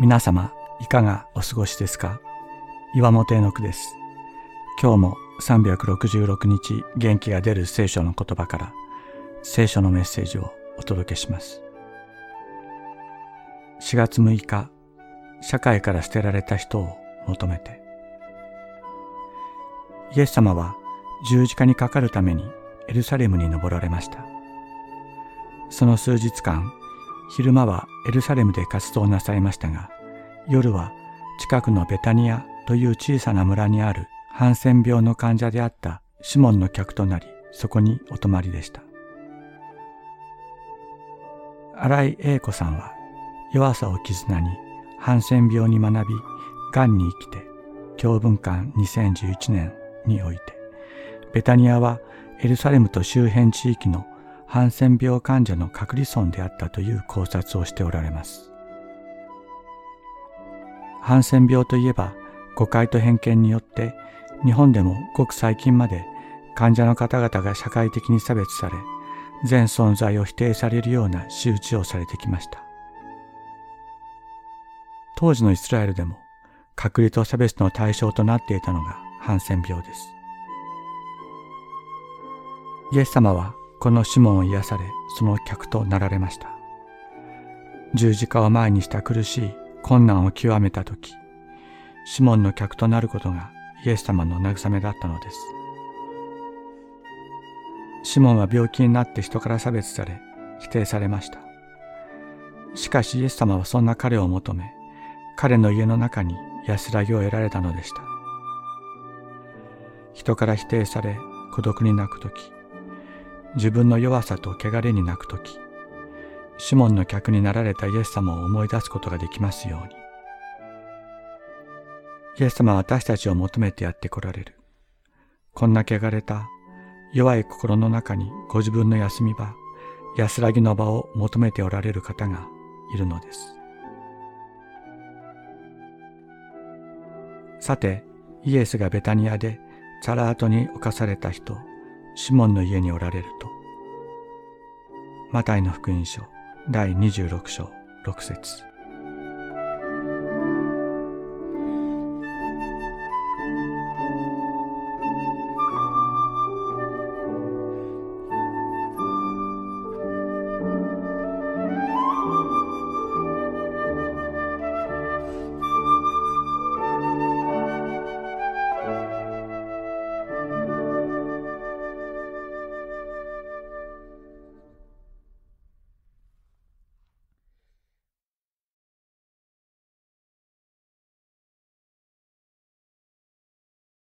皆様、いかがお過ごしですか？岩本絵の句です。今日も366日元気が出る聖書の言葉から聖書のメッセージをお届けします。4月6日、社会から捨てられた人を求めて。イエス様は十字架にかかるためにエルサレムに登られました。その数日間、昼間はエルサレムで活動なさいましたが、夜は近くのベタニアという小さな村にあるハンセン病の患者であったシモンの客となり、そこにお泊まりでした。新井英子さんは弱さを絆にハンセン病に学び、癌に生きて、教文館2011年において、ベタニアはエルサレムと周辺地域のハンセン病患者の隔離村であったという考察をしておられます。ハンセン病といえば誤解と偏見によって日本でもごく最近まで患者の方々が社会的に差別され全存在を否定されるような仕打ちをされてきました。当時のイスラエルでも隔離と差別の対象となっていたのがハンセン病です。イエス様はこのシモンを癒され、その客となられました。十字架を前にした苦しい困難を極めた時、シモンの客となることがイエス様の慰めだったのです。シモンは病気になって人から差別され、否定されました。しかしイエス様はそんな彼を求め、彼の家の中に安らぎを得られたのでした。人から否定され、孤独に泣くとき、自分の弱さと汚れに泣くとき、シモンの客になられたイエス様を思い出すことができますように。イエス様は私たちを求めてやって来られる。こんな汚れた弱い心の中にご自分の休み場、安らぎの場を求めておられる方がいるのです。さて、イエスがベタニアでチャラートに侵された人、シモンの家におられると、マタイの福音書第26章6節。